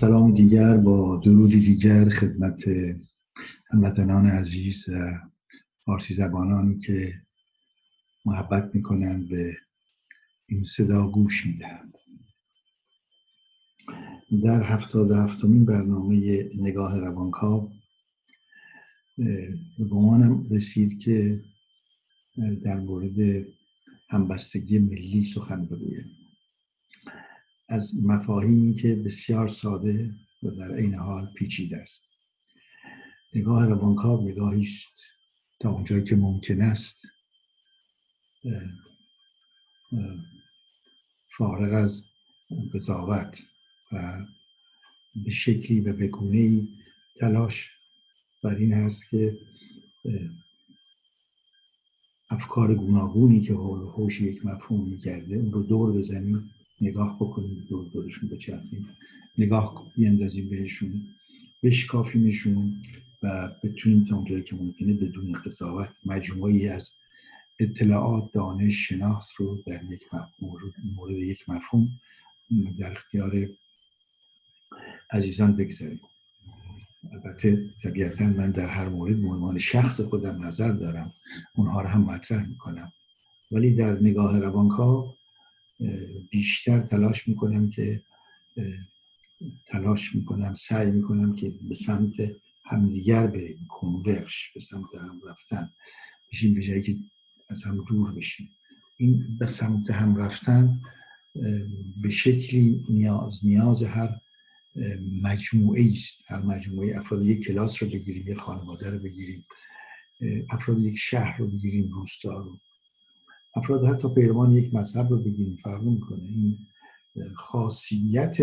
سلام دیگر با درودی دیگر خدمت هموطنان عزیز و فارسی زبانانی که محبت می‌کنند به این صدا گوش می‌دهند. در هفتاد هفتمین برنامه نگاه روانکاو به گمانم رسید که در مورد همبستگی ملی سخن بگویم. از مفاهیمی که بسیار ساده و در عین حال پیچیده است. نگاه روانکاو نگاهی است تا اونجایی که ممکن است. فارغ از قضاوت و به شکلی و به تلاش بر این هست که افکار گوناگونی که حول حوش یک مفهوم میگرده اون رو دور بزنیم نگاه بکنیم دور دورشون بچرخیم نگاه بیندازیم بهشون بشکافیمشون و بتونیم تا اونجایی که ممکنه بدون قضاوت مجموعی از اطلاعات دانش شناخت رو در یک مورد, مورد یک مفهوم در اختیار عزیزان بگذاریم. البته طبیعتا من در هر مورد عنوان شخص خودم نظر دارم. اونها رو هم مطرح می‌کنم. ولی در نگاه روانکاو بیشتر تلاش می‌کنم که تلاش می‌کنم سعی می‌کنم که به سمت همدیگر بریم کنورش به سمت هم رفتن. بشیم به جایی که از هم دور بشیم. این به سمت هم رفتن به شکلی نیاز نیاز هر مجموعه است. هر مجموعه افراد یک کلاس رو بگیریم یک خانواده رو بگیریم افراد یک شهر رو بگیریم روستا رو. افراد حتی پیروان یک مذهب رو بگیریم فرق می‌کنه این خاصیت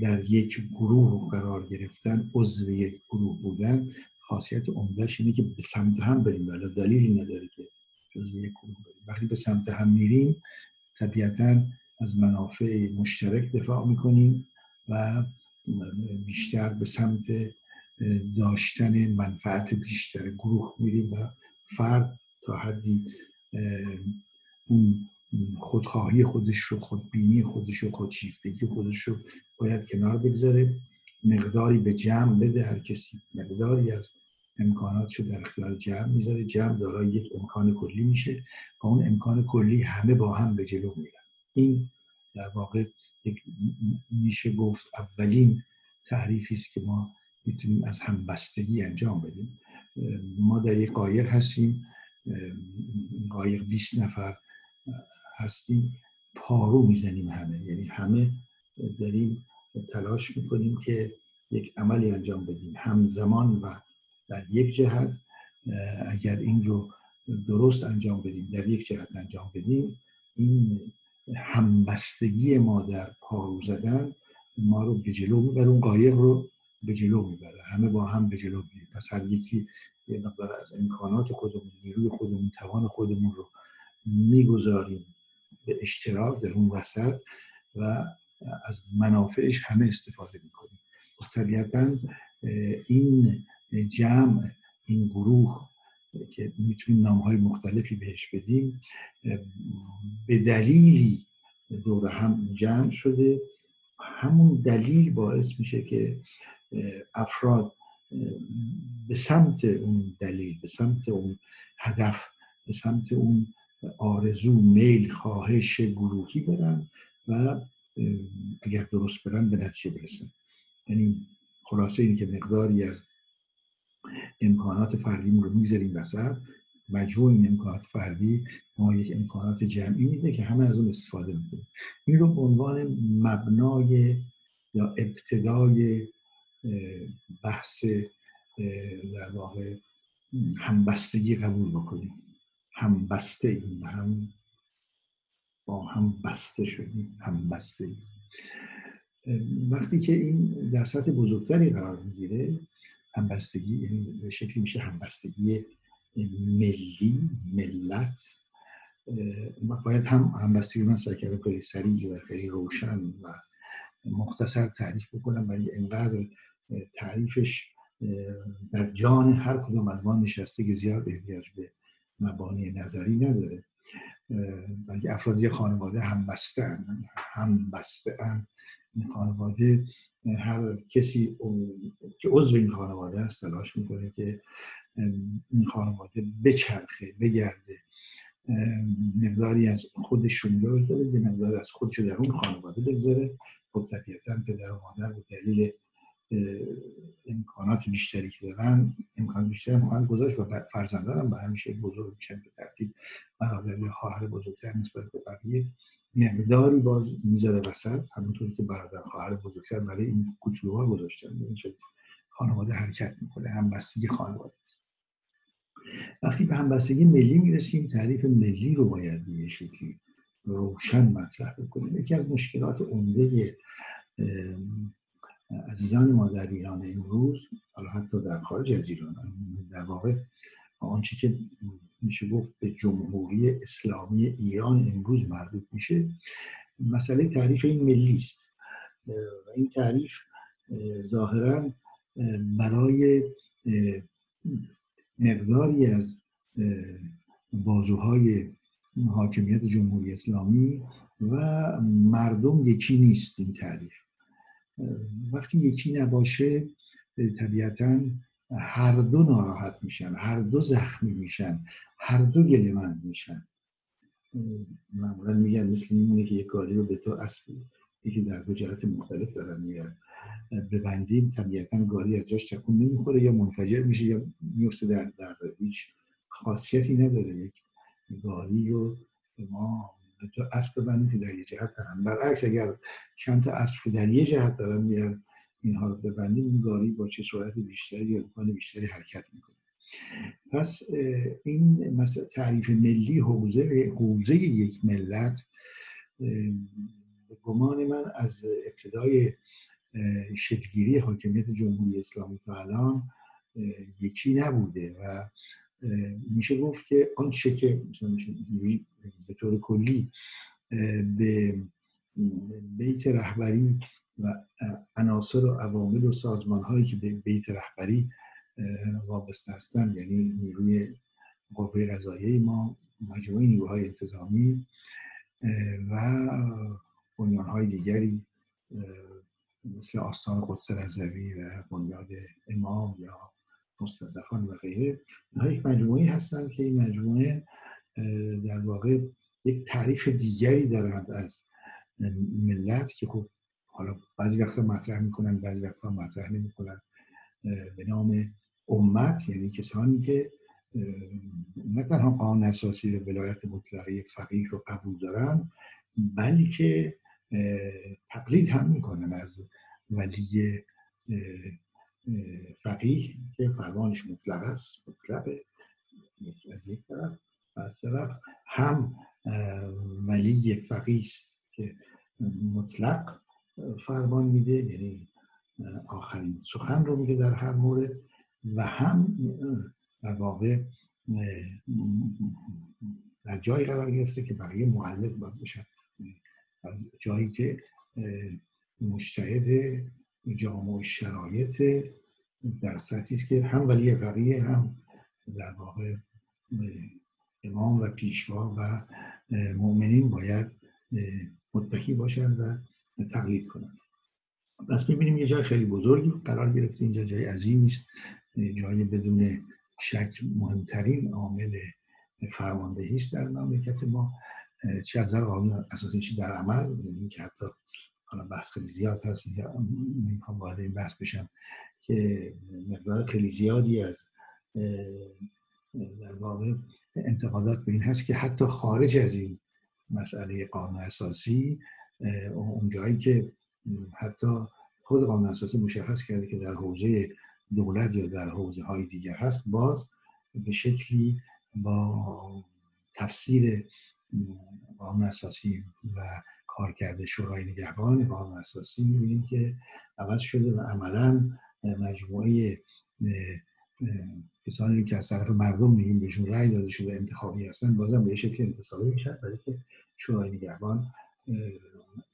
در یک گروه قرار گرفتن عضو یک گروه بودن خاصیت عمدهش اینه که به سمت هم بریم. ولی دلیلی نداره که جزو یک گروه بریم. وقتی به سمت هم میریم طبیعتا از منافع مشترک دفاع می‌کنیم و بیشتر به سمت داشتن منفعت بیشتر گروه میریم و فرد تا حدی اون خودخواهی خودش رو خودبینی خودش رو خودشیفتگی خودش رو باید کنار بگذاره. مقداری به جمع بده هر کسی مقداری از امکاناتش رو در اختیار جمع می‌ذاره. جمع دارای یک امکان کلی میشه و اون امکان کلی همه با هم به جلو میرن. این در واقع یک میشه گفت اولین تعریفی است که ما می‌تونیم از همبستگی انجام بدیم. ما در یک قایق هستیم. قایق 20 نفر هستیم پارو می‌زنیم همه. یعنی همه داریم تلاش می‌کنیم که یک عملی انجام بدیم. همزمان و در یک جهت اگر این رو درست انجام بدیم در یک جهت انجام بدیم این همبستگی ما در پارو زدن ما رو به جلو می‌بره اون قایق رو به جلو می‌بره. همه با هم به جلو می‌بره پس هر یکی یه مقدار از امکانات خودمون نیروی خودمون توان خودمون رو می‌گذاریم به اشتراک در اون وسط و از منافعش همه استفاده می‌کنیم. طبیعتا این جمع این گروه که می‌تونیم نام های مختلفی بهش بدیم به دلیلی دور هم جمع شده. همون دلیل باعث میشه که افراد به سمت اون دلیل به سمت اون هدف به سمت اون آرزو میل خواهش گروهی برن و اگر درست برن به نتیجه برسن. یعنی خلاصه این که مقداری از امکانات فردیمون رو می‌ذاریم وسط. مجموع این امکانات فردی ما یک امکانات جمعی میده که همه از اون استفاده می‌کنیم. این رو به عنوان مبنای یا ابتدای بحث در واقع همبستگی قبول بکنیم. هم بسته ایم هم با هم بسته شدیم هم بسته ایم وقتی که این در سطح بزرگتری قرار می‌گیره همبستگی یعنی شکلی میشه همبستگی ملی ملت. باید هم همبستگی من سعی کردم خیلی سریع و خیلی روشن و مختصر تعریف بکنم ولی انقدر تعریفش در جان هر کدوم از ما نشسته که زیاد احتیاج به مبانی نظری نداره. بلکه افراد یه خانواده هم بسته هم بسته این خانواده هر کسی که عضو این خانواده است تلاش می‌کنه که این خانواده بچرخه بگرده. مقداری از خودشون رو بذاره یه مقداری از خودش در اون خانواده بگذاره. خب طبیعتا پدر و مادر به دلیل امکانات بیشتری که دارن امکان بیشتری مقابل گذاشت و فرزندان هم به همیشه بزرگ میشن به ترتیب. برادر یا خواهر بزرگتر نسبت به بقیه. مقداری باز می‌ذاره وسط همونطوری که برادر خواهر بزرگتر برای این کوچولوها گذاشتن. این خانواده حرکت می‌کنه همبستگی خانواده است. وقتی به همبستگی ملی می‌رسیم تعریف ملی رو باید به شکلی روشن مطرح بکنیم. یکی از مشکلات عمده عزیزان ما در ایران امروز حالا حتی در خارج از ایران در واقع آنچه که میشه گفت به جمهوری اسلامی ایران امروز مربوط میشه مسئله تعریف این ملی است. و این تعریف ظاهرا برای مقداری از بازوهای حاکمیت جمهوری اسلامی و مردم یکی نیست این تعریف وقتی یکی نباشه طبیعتا هر دو ناراحت میشن هر دو زخمی میشن هر دو گلمند میشن. معمولا میگن مثل میمونه که یک گاری رو به تو اسب یکی در دو جهت مختلف دارن میگن. ببندیم طبیعتا گاری از جاش تکون نمی‌خوره یا منفجر میشه یا میفته در در هیچ خاصیتی نداره. یک گاری رو ما تو اسب ببندیم که در یه جهت دارن. برعکس اگر چند تا اسب که در یه جهت دارن میرن اینها رو ببندیم این گاری با چه سرعت بیشتری یا امکان بیشتری حرکت می‌کنه. پس این مثلا تعریف ملی حوزه حوزه یک ملت به گمان من از ابتدای شکلگیری حاکمیت جمهوری اسلامی تا الان یکی نبوده و میشه گفت که آنچه که مثلا به طور کلی به بیت رهبری و عناصر و عوامل و سازمان هایی که به بیت رهبری وابسته هستن یعنی نیروی قوه قضاییه ما مجموعه نیروهای انتظامی و بنیان های دیگری مثل آستان قدس رضوی و بنیاد امام یا مستضعفان و غیره اینها یک مجموعه هستند که این مجموعه در واقع یک تعریف دیگری دارند از ملت که خب حالا بعضی وقتا مطرح می‌کنن بعضی وقتا مطرح نمی‌کنن. به نام امت یعنی کسانی که نه تنها قانون اساسی و ولایت مطلقه فقیه رو قبول دارن بلکه تقلید هم می‌کنن از ولی فقیه که فرمانش مطلق است مطلقه از یک طرف از طرف هم ولی فقیه است که مطلق فرمان میده یعنی آخرین سخن رو میگه در هر مورد و هم در واقع در جایی قرار گرفته که بقیه معلق باید باشن جایی که مشتهد جامع شرایط در سطحی است که هم ولی فقیه هم در واقع امام و پیشوا و مؤمنین باید متکی باشند و تقلید کنند. پس می‌بینیم یه جای خیلی بزرگی قرار گرفته اینجا جای عظیمی است جای بدون شک مهمترین عامل فرماندهی است در مملکت ما. چه از در قانون اساسی چی در عمل که حتی حالا بحث خیلی زیاد هست نمی‌خوام وارد این بحث بشم که مقدار خیلی زیادی از در واقع انتقادات به این هست که حتی خارج از این مسئله قانون اساسی اون جایی که حتی خود قانون اساسی مشخص کرده که در حوزه دولت یا در حوزه های دیگر هست باز به شکلی با تفسیر قانون اساسی و کارکرد شورای نگهبان قانون اساسی می‌بینیم که عوض شده و عملا مجموعه کسانی که از طرف مردم میگیم بهشون رأی داده شده انتخابی هستن بازم به شکل انتصابی میشن برای که شورای نگهبان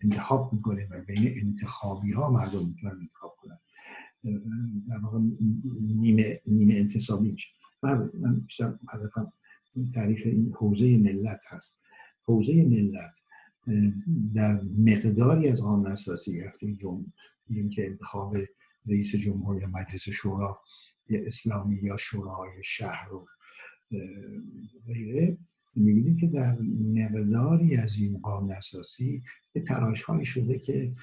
انتخاب می‌کنه و بین انتخابی ها مردم می‌تونن انتخاب کنن. در واقع نیمه, نیمه انتصابی میشه. من بیشتر هدفم تعریف این حوزه ملت هست. حوزه ملت در مقداری از قانون اساسی وقتی جمع که انتخاب رئیس جمهور یا مجلس شورا اسلامی یا شورای شهر و غیره. می‌بینیم که در مقداری از این قانون اساسی به تراش هایی شده که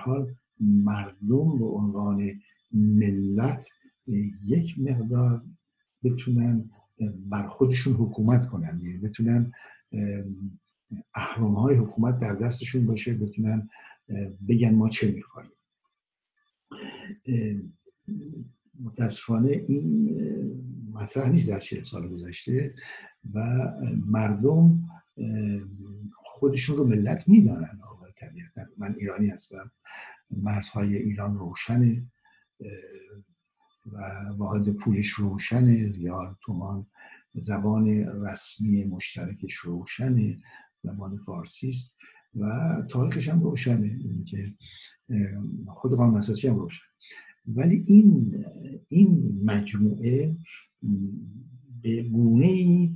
حال مردم به عنوان ملت یک مقدار بتونن بر خودشون حکومت کنن. یعنی بتونن احرام های حکومت در دستشون باشه بتونن بگن ما چه می‌خوایم. متاسفانه این مطرح نیست در چهل سال گذشته و مردم خودشون رو ملت می‌دانن. طبیعتا من ایرانی هستم مرزهای ایران روشنه و واحد پولش روشنه یا تومان زبان رسمی مشترکش روشنه. زبان فارسی است و تاریخش هم روشنه. که خود قانون اساسی هم روشن. ولی این این مجموعه به گونه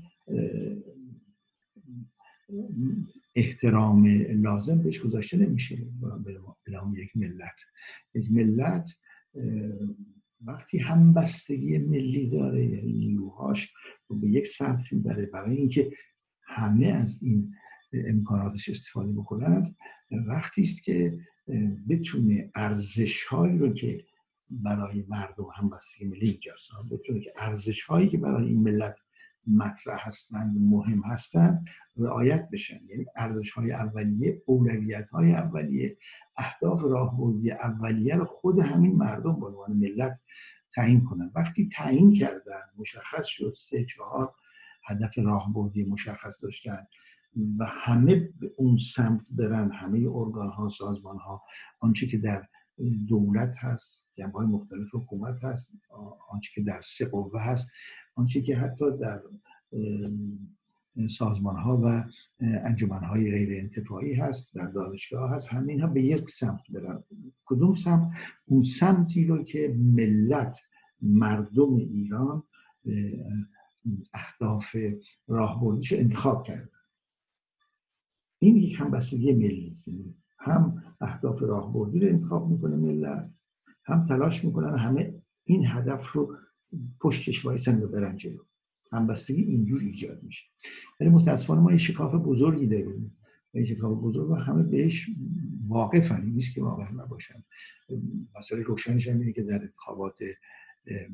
احترام لازم بهش گذاشته نمیشه. به نام یک ملت. یک ملت وقتی همبستگی ملی داره یعنی نیروهاش رو به یک سمت می‌بره برای اینکه همه از این امکاناتش استفاده بکنند وقتی است که بتونه ارزش هایی رو که برای مردم همبستگی ملی اینجاست بتونه که ارزش هایی که برای این ملت مطرح هستند مهم هستند رعایت بشن. یعنی ارزش های اولیه اولویت های اولیه اهداف راهبردی اولیه رو خود همین مردم به عنوان ملت تعیین کنن. وقتی تعیین کردن مشخص شد سه چهار هدف راهبردی مشخص داشتن. و همه به اون سمت برن همه ارگان ها سازمان ها آنچه که در دولت هست جنبه های مختلف حکومت هست آنچه که در سه قوه هست آنچه که حتی در سازمان ها و انجمن های غیر انتفاعی هست در دانشگاه هست همین ها به یک سمت برن. کدوم سمت؟ اون سمتی رو که ملت مردم ایران اهداف راهبردیش انتخاب کردن این یک همبستگی ملی یعنی هم اهداف راهبردی رو انتخاب می‌کنه ملت هم تلاش می‌کنن همه این هدف رو پشتش وایسن و برن جلو. همبستگی اینجور ایجاد میشه. ولی متاسفانه ما یه شکاف بزرگی داریم. این شکاف بزرگ و همه بهش واقفن. نیست که واقع نباشن. مسئله روشنش هم که در انتخابات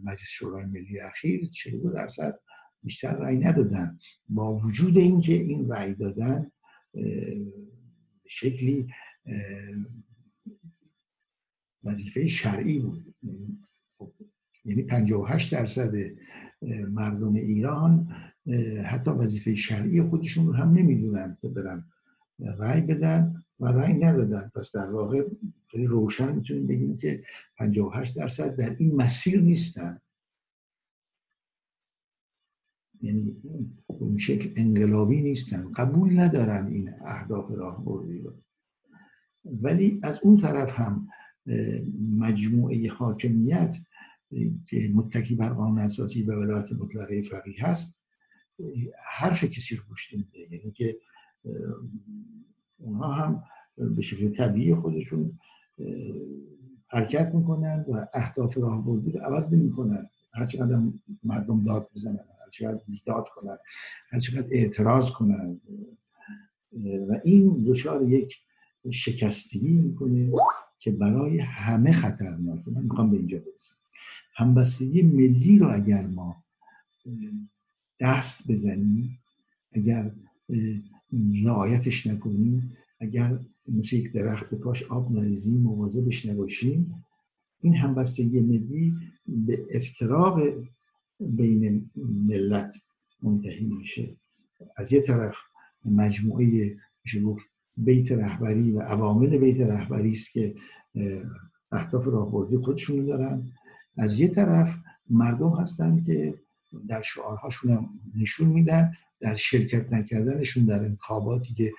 مجلس شورای ملی اخیر 42 درصد بیشتر رأی ندادن. با وجود اینکه این رأی دادن شکلی وظیفه شرعی بود. یعنی 58 درصد مردم ایران حتی وظیفه شرعی خودشون رو هم نمی‌دونن که برن رأی بدن و رأی ندادن. پس در واقع خیلی روشن می‌تونیم بگیم که 58 درصد در این مسیر نیستن. یعنی اون شکل انقلابی نیستن. قبول ندارن این اهداف راهبردی رو. ولی از اون طرف هم مجموعه حاکمیت که متکی بر قانون اساسی و ولایت مطلقه فقیه هست حرف کسی رو گوش نمیده. یعنی که اونها هم به شکل طبیعی خودشون حرکت می‌کنن و اهداف راهبردی رو عوض نمی‌کنن. هر چقدر مردم داد بزنن هر چقدر بیداد کنن هر چقدر اعتراض کنن. و این دچار یک شکستگی می‌کنه که برای همه خطرناکه. من می‌خوام به اینجا برسم. همبستگی ملی رو اگر ما دست بزنیم اگر رعایتش نکنیم اگر مثل یک درخت به پاش آب نریزیم مواظبش نباشیم این همبستگی ملی به افتراق بین ملت منتهی میشه. از یه طرف مجموعه میشه بیت رهبری و عوامل بیت رهبری است که اهداف راهبردی خودشون دارن. از یه طرف مردم هستن که در شعارهاشون هم نشون میدن در شرکت نکردنشون در انتخاباتی که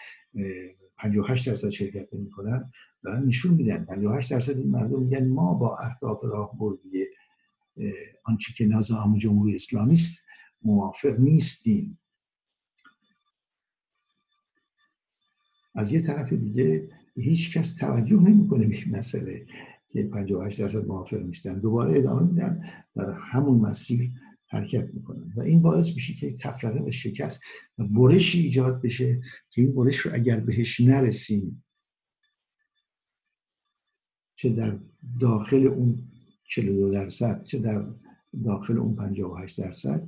58 درصد شرکت نمی‌کنن دارن نشون میدن. 58 درصد این مردم میگن ما با اهداف راهبردی آنچه که نظام جمهوری اسلامی است موافق نیستیم. از یه طرف دیگه هیچ کس توجه نمی‌کنه به مسئله که 58 درصد موافق نیستن. دوباره ادامه میدن در همون مسیر حرکت می‌کنن. و این باعث میشه که تفرقه و شکست و برشی ایجاد بشه که این برش رو اگر بهش نرسیم چه در داخل اون 42 درصد چه در داخل اون 58 درصد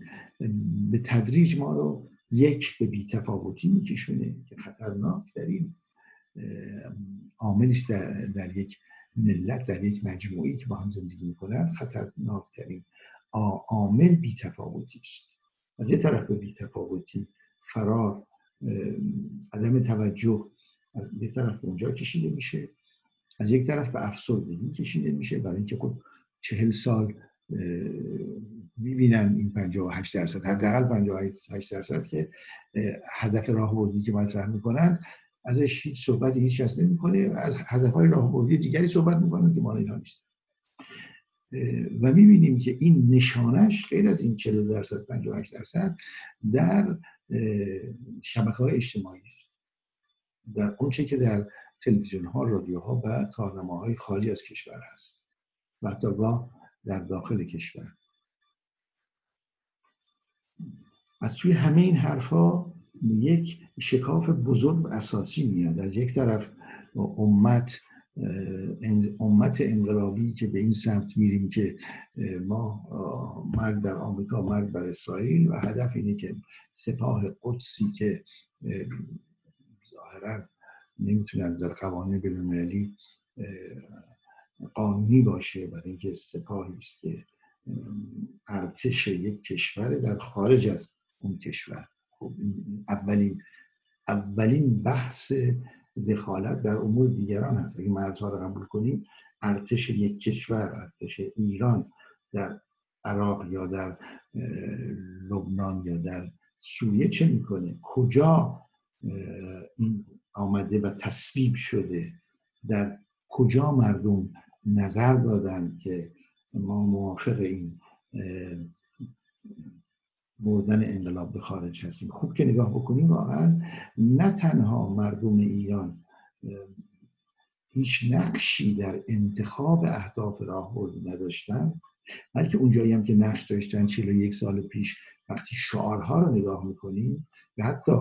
به تدریج ما رو یک به بیتفاوتی میکشونه که خطرناک در این عاملش در, در یک ملت در یک مجموعی که با هم زندگی می‌کنن خطرناکترین عامل بیتفاوتی است. از یه طرف به بیتفاوتی فرار عدم توجه از یه طرف به اونجا کشیده میشه از یک طرف به افسردگی کشیده میشه برای اینکه خب چهل سال می‌بینن این 58 درصد. حداقل 58 درصد که هدف راهبردی که مطرح می‌کنن ازش هیچ صحبتی هیچ کس نمی‌کنه. از هدف های راهبردی دیگری صحبت می‌کنن که مال اینا نیست. و می‌بینیم که این نشانش غیر از این 40 درصد 58 درصد در شبکه های اجتماعی در اونچه که در تلویزیون ها رادیو ها و های خارج از کشور هست. و حتی در داخل کشور. از توی همه این حرفها یک شکاف بزرگ اساسی میاد. از یک طرف امت امت انقلابی که به این سمت میریم که ما مرد بر آمریکا مرد بر اسرائیل و هدف اینه که سپاه قدسی که ظاهرا نمی‌تونه از در قوانین بینالمللی قانونی باشه برای اینکه سپاهی است که ارتش یک کشور در خارج از اون کشور. خب اولین اولین بحث دخالت در امور دیگران هست. اگه مرزها رو قبول کنیم ارتش یک کشور ارتش ایران در عراق یا در لبنان یا در سوریه چه می‌کنه؟ کجا آمده و تصویب شده؟ در کجا مردم نظر دادن که ما موافق این بردن انقلاب به خارج هستیم. خوب که نگاه بکنیم واقعا نه تنها مردم ایران هیچ نقشی در انتخاب اهداف راهبردی نداشتن بلکه اونجایی هم که نقش داشتن یک سال پیش وقتی شعارها رو نگاه می‌کنیم و حتی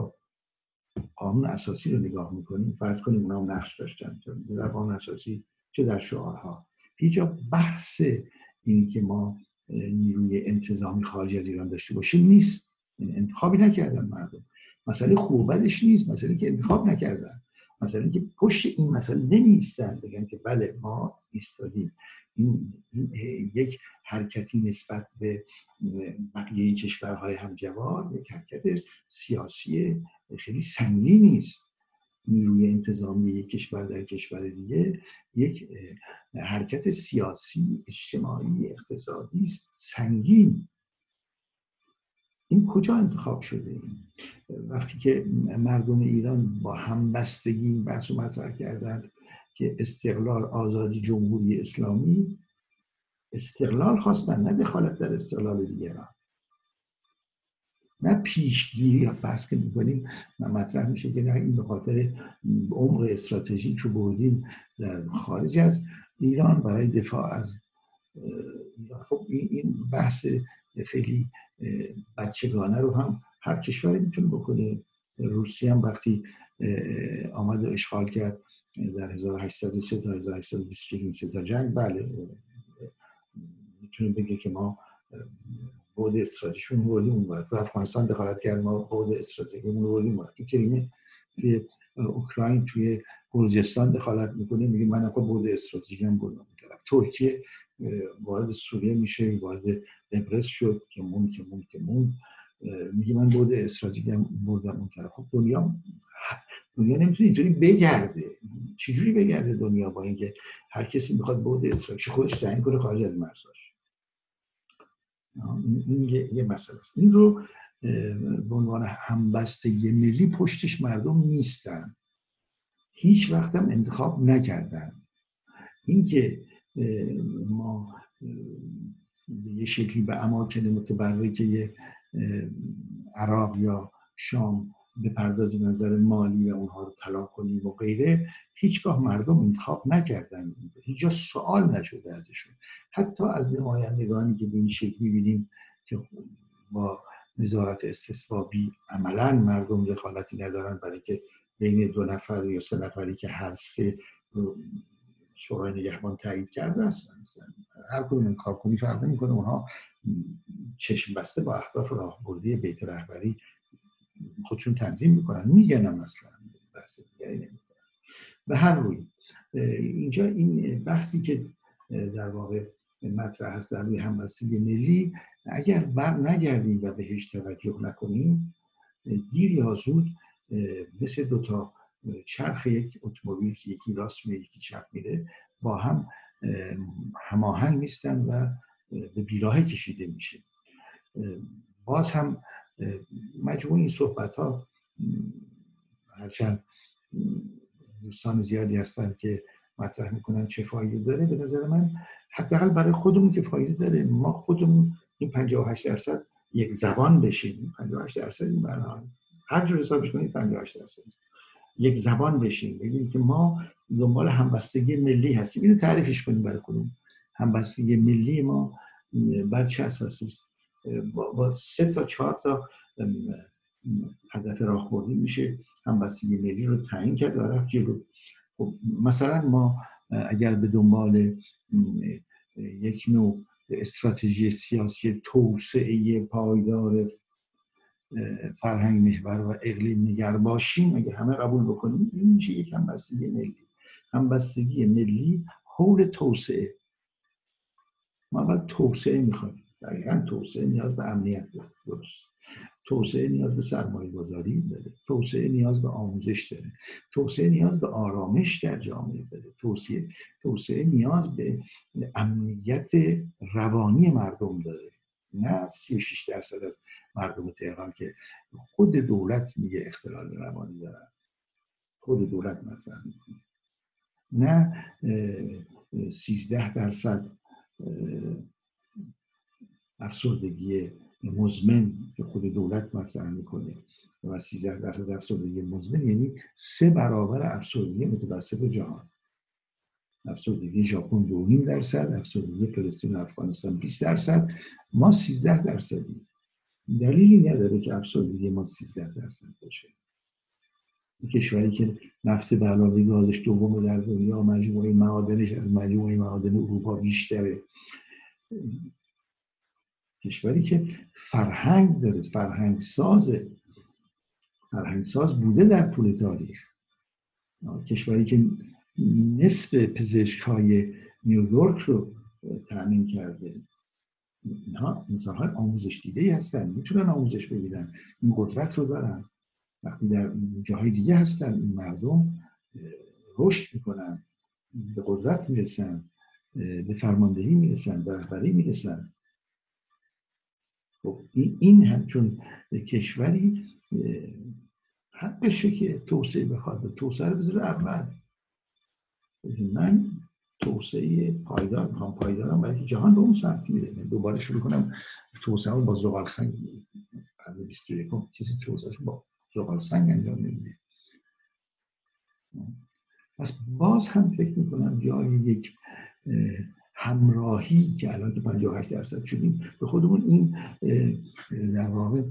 قانون اساسی رو نگاه می‌کنیم فرض کنیم اونا هم نقش داشتن. در قانون اساسی چه در شعارها؟ هیچ بحث این که ما نیروی انتظامی خارج از ایران داشته باشیم نیست. انتخابی نکردن مردم. مسئله خوب نیست مسئله که انتخاب نکردن. مثلا که پشت این مسئله نمیستن بگن که بله ما ایستادیم. این, این یک حرکتی نسبت به بقیه کشورهای همجوار یک حرکت سیاسی خیلی سنگینی است نیروی انتظامی یک کشور در کشور دیگه یک حرکت سیاسی اجتماعی اقتصادی سنگین. این کجا انتخاب شده این؟ وقتی که مردم ایران با همبستگی این بحث رو مطرح کردند که استقلال آزادی جمهوری اسلامی استقلال خواستن نه دخالت در استقلال دیگران. نه پیشگیری یا بحث که می‌کنیم مطرح میشه که نه این به خاطر عمق استراتژیک رو بردیم در خارج از ایران برای دفاع از خب این بحث خیلی بچگانه رو هم هر کشوری می‌تونه بکنه. روسیه هم وقتی آمد اشغال کرد در 1803 تا 1821 تا جنگ بله می‌تونه بگه که ما بود استراتژیشون بردیم اون تو افغانستان دخالت کرد ما بود استراتژیمون بردیم تو کریمه توی اوکراین توی گرجستان دخالت می‌کنه. میگه من اقا بود استراتژیک هم بردم طرف ترکیه وارد سوریه میشه وارد قبرس شد. که مون که مون که مون. میگه من بود استراتژیک هم بردم اون طرف. خب دنیا دنیا نمی‌تونه اینطوری بگرده. چجوری بگرده دنیا با اینکه هر کسی می‌خواد بود استراتژیک خودش تعیین کنه خارج از مرزاش این یه مسئله است. این رو به عنوان همبستگی ملی پشتش مردم نیستن. هیچ وقت هم انتخاب نکردن. اینکه ما به یه شکلی به اماکن متبرکه عراق یا شام بپردازیم نظر مالی و اونها رو طلاق کنیم و غیره هیچگاه مردم انتخاب نکردن. هیچ سوال نشده ازشون. حتی از نمایندگانی که به این شکل می‌بینیم که با نظارت استصوابی عملا مردم دخالتی ندارن برای که بین دو نفر یا سه نفری که هر سه شورای نگهبان تایید کرده هستن. هر کدوم انتخاب کنی فرق نمی‌کنه اونها چشم بسته با اهداف راهبردی بیت رهبری خودشون تنظیم می‌کنن. میگن اصلا بحث دیگری نمی‌کنن به هر روی اینجا این بحثی که در واقع مطرح هست در روی همبستگی ملی اگر بر نگردیم و بهش توجه نکنیم دیر یا زود مثل دوتا چرخ یک اتومبیل که یکی راست میره یکی چپ میره با هم هماهنگ نیستن و به بیراه کشیده میشه. باز هم مجموع این صحبت ها هرچند دوستان زیادی هستن که مطرح می‌کنن چه فایده داره به نظر من حداقل برای خودمون که فایده داره ما خودمون این 58 درصد یک زبان بشیم 58 درصد این برنامه هر جور حسابش کنید 58 درصد. یک زبان بشیم بگیم که ما دنبال همبستگی ملی هستیم. اینو تعریفش کنیم برای خودمون. همبستگی ملی ما بر چه اساسی است؟ با, با سه تا چهار تا هدف راهبردی میشه. همبستگی ملی رو تعیین کرد و رفت جلو. خب مثلا ما اگر به دنبال یک نوع استراتژی سیاسی توسعه پایدار فرهنگ محور و اقلیم نگر باشیم اگه همه قبول بکنیم این میشه یک همبستگی ملی. همبستگی ملی حول توسعه. ما اول توسعه می‌خوایم. دقیقا توسعه نیاز به امنیت داره درست. توسعه نیاز به سرمایه گذاری داره. توسعه نیاز به آموزش داره. توسعه نیاز به آرامش در جامعه داره. توسعه توسعه نیاز به امنیت روانی مردم داره. نه 36 درصد از مردم تهران که خود دولت میگه اختلال روانی دارن. خود دولت مطرح می‌کنه. نه 13 درصد افسردگی مزمن که خود دولت مطرح می‌کنه و 13 درصد افسردگی مزمن یعنی سه برابر افسردگی متوسط جهان. افسردگی ژاپن دو نیم درصد افسردگی فلسطین و افغانستان 20 درصد. ما 13 درصدی دلیلی نداره که افسردگی ما 13 درصد باشه. کشوری که نفت به علاوه گازش دوم در دنیا مجموعه معادنش از مجموعه معادن اروپا بیشتره. کشوری که فرهنگ داره فرهنگ سازه فرهنگ ساز بوده در طول تاریخ. کشوری که نصف پزشک های نیویورک رو تأمین کرده. اینها انسان های آموزش دیده هستن می‌تونن آموزش ببینن این قدرت رو دارن. وقتی در جاهای دیگه هستن این مردم رشد می‌کنن به قدرت می‌رسن به فرماندهی می‌رسن به رهبری می‌رسن. خب این هم چون کشوری حقشه که توسعه بخواد توسعه رو بذاره اول. من توسعه پایدار می‌خوام پایدارم برای جهان به اون سمت میره. دوباره شروع کنم توسعه با زغال سنگ قرن 21 کسی توسعه با زغال سنگ انجام نمیده. پس باز هم فکر می‌کنم جای یک همراهی که الان تو 58 درصد شدیم. به خودمون این در واقع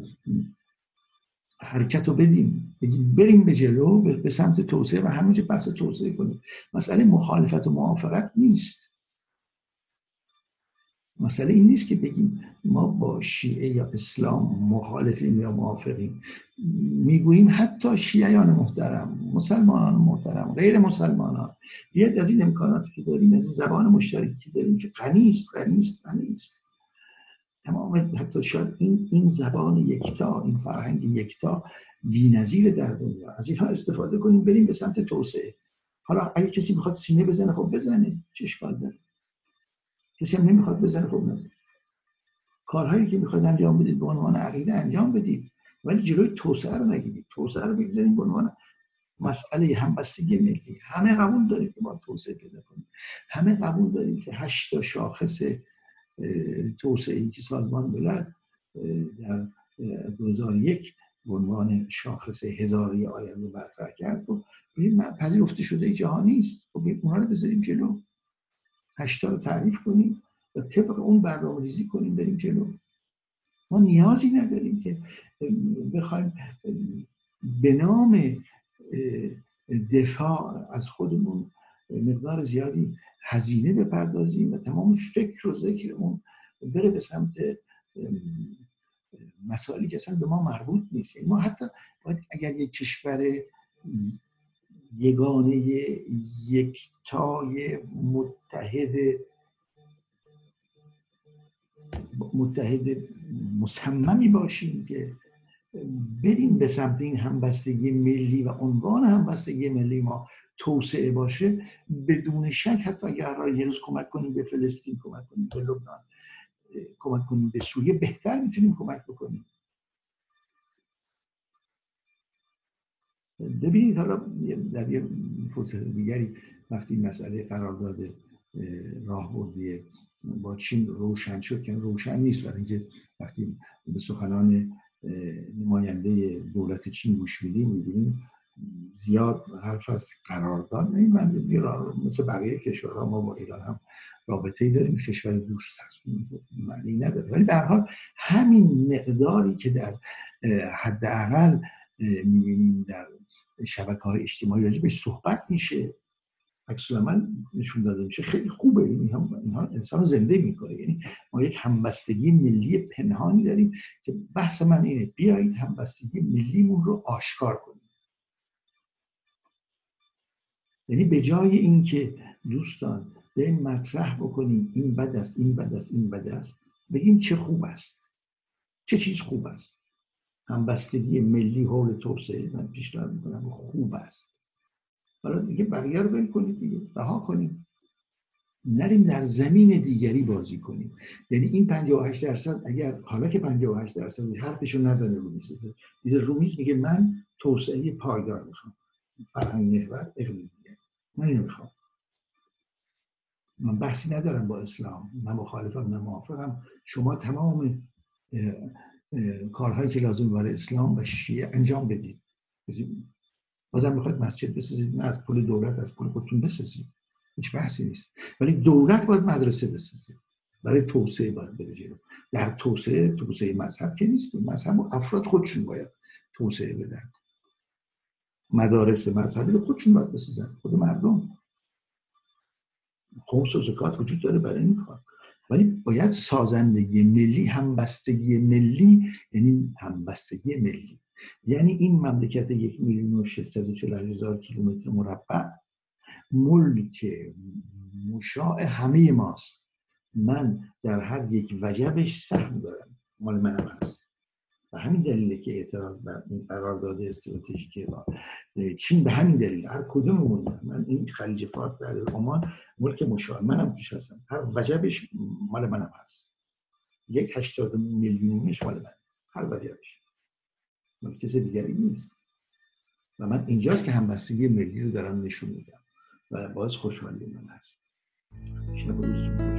حرکت رو بدیم. بگیم بریم به جلو به سمت توسعه و همونجا بحث توسعه کنیم. مسئله مخالفت و موافقت نیست. مسئله این نیست که بگیم ما با شیعه یا اسلام مخالفیم یا موافقیم. می‌گوییم حتی شیعیان محترم مسلمانان محترم غیر مسلمانان بیاید از این امکاناتی که داریم از این زبان مشترکی که داریم که غنی است غنی است غنی است. تمام حتی شاید این این زبان یکتا این فرهنگ یکتا بی‌نظیر در دنیا. از اینها استفاده کنیم بریم به سمت توسعه. حالا اگه کسی می‌خواد سینه بزنه خب بزنه. چه اشکال داره؟ کسی هم نمی‌خواد بزنه خب نزنه کارهایی که می‌خواد انجام بدید به عنوان عقیده انجام بدید. ولی جلوی توسعه رو نگیرید. توسعه رو بگذارید به عنوان مسئله همبستگی ملی. همه قبول داریم که ما توسعه پیدا کنیم. همه قبول داریم که هشت شاخص توسعه که سازمان ملل در 2001 به عنوان شاخص هزاری آینده مطرح کرد. و خب پذیرفته شده جهانی است. خب اونها رو بذاریم جلو. هشتا رو تعریف کنیم و طبق اون برنامه ریزی کنیم بریم جلو. ما نیازی نداریم که بخوایم به نام دفاع از خودمون مقدار زیادی هزینه بپردازیم و تمام فکر و ذکرمون بره به سمت مسائلی که اصلا به ما مربوط نیست. یعنی ما حتی باید اگر یک کشور یگانه یکتای متحد متحد مصممی باشیم که بریم به سمت این همبستگی ملی و عنوان همبستگی ملی ما توسعه باشه بدون شک حتی اگر قرار یه روز کمک کنیم به فلسطین کمک کنیم به لبنان کمک کنیم به سوریه بهتر می‌تونیم کمک بکنیم. ببینید حالا در یه فرصت دیگری وقتی مسئله قرارداد راهبردی با چین روشن شد که روشن نیست برای اینکه وقتی به سخنان نماینده دولت چین گوش میدیم می‌بینیم زیاد حرف از قرارداد من مثل بقیه کشورها ما با ایران هم رابطه ای داریم کشور دوست هست معنی نداره. ولی به حال همین مقداری که در حداقل می‌بینیم در شبکه های اجتماعی راجع به صحبت میشه. عکس من نشون داده میشه. خیلی خوبه. این اینها انسان زنده می‌کنه. یعنی ما یک همبستگی ملی پنهانی داریم که بحث من اینه. بیایید همبستگی ملیمون رو آشکار کنیم. یعنی به جای اینکه دوستان به مطرح بکنیم این بد است این بد است این بد است بگیم چه خوب است. چه چیز خوب است. همبستگی ملی حول توسعه من پیشنهاد می‌کنم. خوب است. حالا دیگه بقیه رو ول کنید دیگه. رها کنید. نریم در زمین دیگری بازی کنیم. یعنی این 58 درصد اگر حالا که 58 درصد حرفشو نزنه رومیز بزنه دیگه رومیز میگه من توسعه پایدار می‌خوام. فرهنگ محور اقلیم. میگه من اینو می‌خوام. من بحثی ندارم با اسلام. نه مخالفم نه موافقم. شما تمام کارهایی که لازم برای اسلام و شیعه انجام بدید. بازم می‌خواید مسجد بسازید نه از پول دولت از پول خودتون بسازید. هیچ بحثی نیست. ولی دولت باید مدرسه بسازه. برای توسعه باید بره جلو. در توسعه توسعه مذهب که نیست. مذهب و افراد خودشون باید توسعه بدن. مدارس مذهبی خودشون باید بسازن. خود مردم. خمس و زکات وجود داره برای این کار. ولی باید سازندگی ملی همبستگی ملی یعنی همبستگی ملی. یعنی این مملکت یک میلیون و هزار کیلومتر مربع ملک مشاع همه ماست. من در هر یک وجبش سهم دارم. مال منم هست. و همین دلیله که اعتراض بر این قرارداد استراتژیک چین به همین دلیل هر کدوم من این خلیج فارس در عمان ملک مشاع منم توش هستم. هر وجبش مال منم هست. یک هشتاد میلیونیش مال من. هر وجبش. کسی دیگری نیست. و من اینجاست که همبستگی ملی رو دارم نشون میدم. و باز خوشحالی من هست. شب روزتون